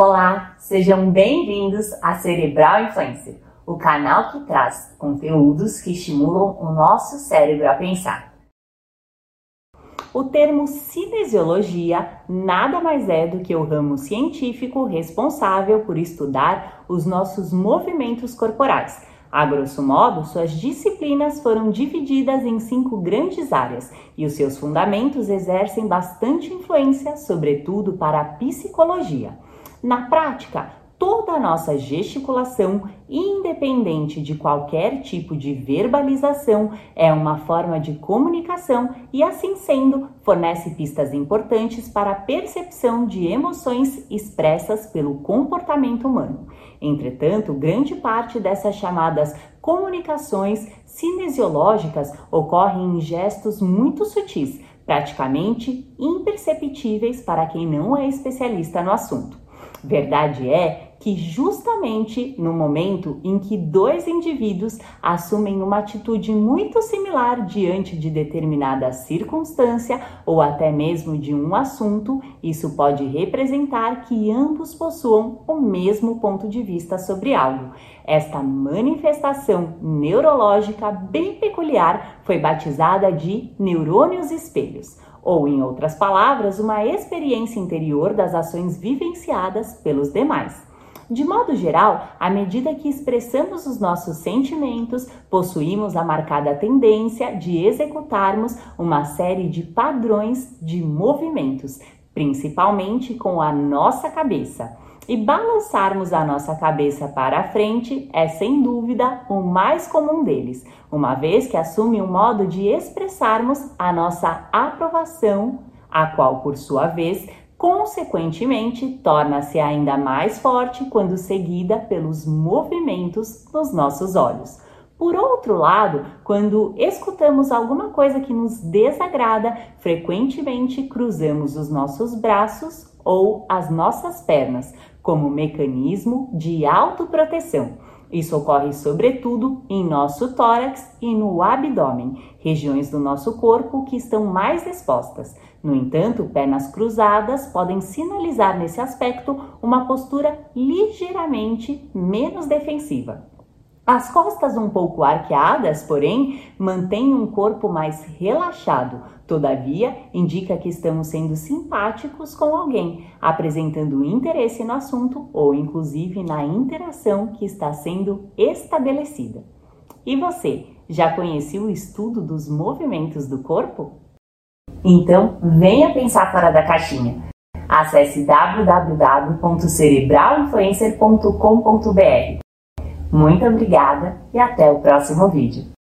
Olá, sejam bem-vindos a Cerebral Influencer, o canal que traz conteúdos que estimulam o nosso cérebro a pensar. O termo cinesiologia nada mais é do que o ramo científico responsável por estudar os nossos movimentos corporais. A grosso modo, suas disciplinas foram divididas em cinco grandes áreas e os seus fundamentos exercem bastante influência, sobretudo para a psicologia. Na prática, toda a nossa gesticulação, independente de qualquer tipo de verbalização, é uma forma de comunicação e, assim sendo, fornece pistas importantes para a percepção de emoções expressas pelo comportamento humano. Entretanto, grande parte dessas chamadas comunicações cinesiológicas ocorrem em gestos muito sutis, praticamente imperceptíveis para quem não é especialista no assunto. Verdade é que justamente no momento em que dois indivíduos assumem uma atitude muito similar diante de determinada circunstância ou até mesmo de um assunto, isso pode representar que ambos possuam o mesmo ponto de vista sobre algo. Esta manifestação neurológica bem peculiar foi batizada de neurônios espelhos ou, em outras palavras, uma experiência interior das ações vivenciadas pelos demais. De modo geral, à medida que expressamos os nossos sentimentos, possuímos a marcada tendência de executarmos uma série de padrões de movimentos, principalmente com a nossa cabeça. E balançarmos a nossa cabeça para a frente é sem dúvida o mais comum deles, uma vez que assume um modo de expressarmos a nossa aprovação, a qual, por sua vez, consequentemente, torna-se ainda mais forte quando seguida pelos movimentos nos nossos olhos. Por outro lado, quando escutamos alguma coisa que nos desagrada, frequentemente cruzamos os nossos braços ou as nossas pernas, como mecanismo de autoproteção. Isso ocorre sobretudo em nosso tórax e no abdômen, regiões do nosso corpo que estão mais expostas. No entanto, pernas cruzadas podem sinalizar nesse aspecto uma postura ligeiramente menos defensiva. As costas um pouco arqueadas, porém, mantêm um corpo mais relaxado. Todavia, indica que estamos sendo simpáticos com alguém, apresentando interesse no assunto ou inclusive na interação que está sendo estabelecida. E você, já conhecia o estudo dos movimentos do corpo? Então, venha pensar fora da caixinha. Acesse www.cerebralinfluencer.com.br muito obrigada e até o próximo vídeo.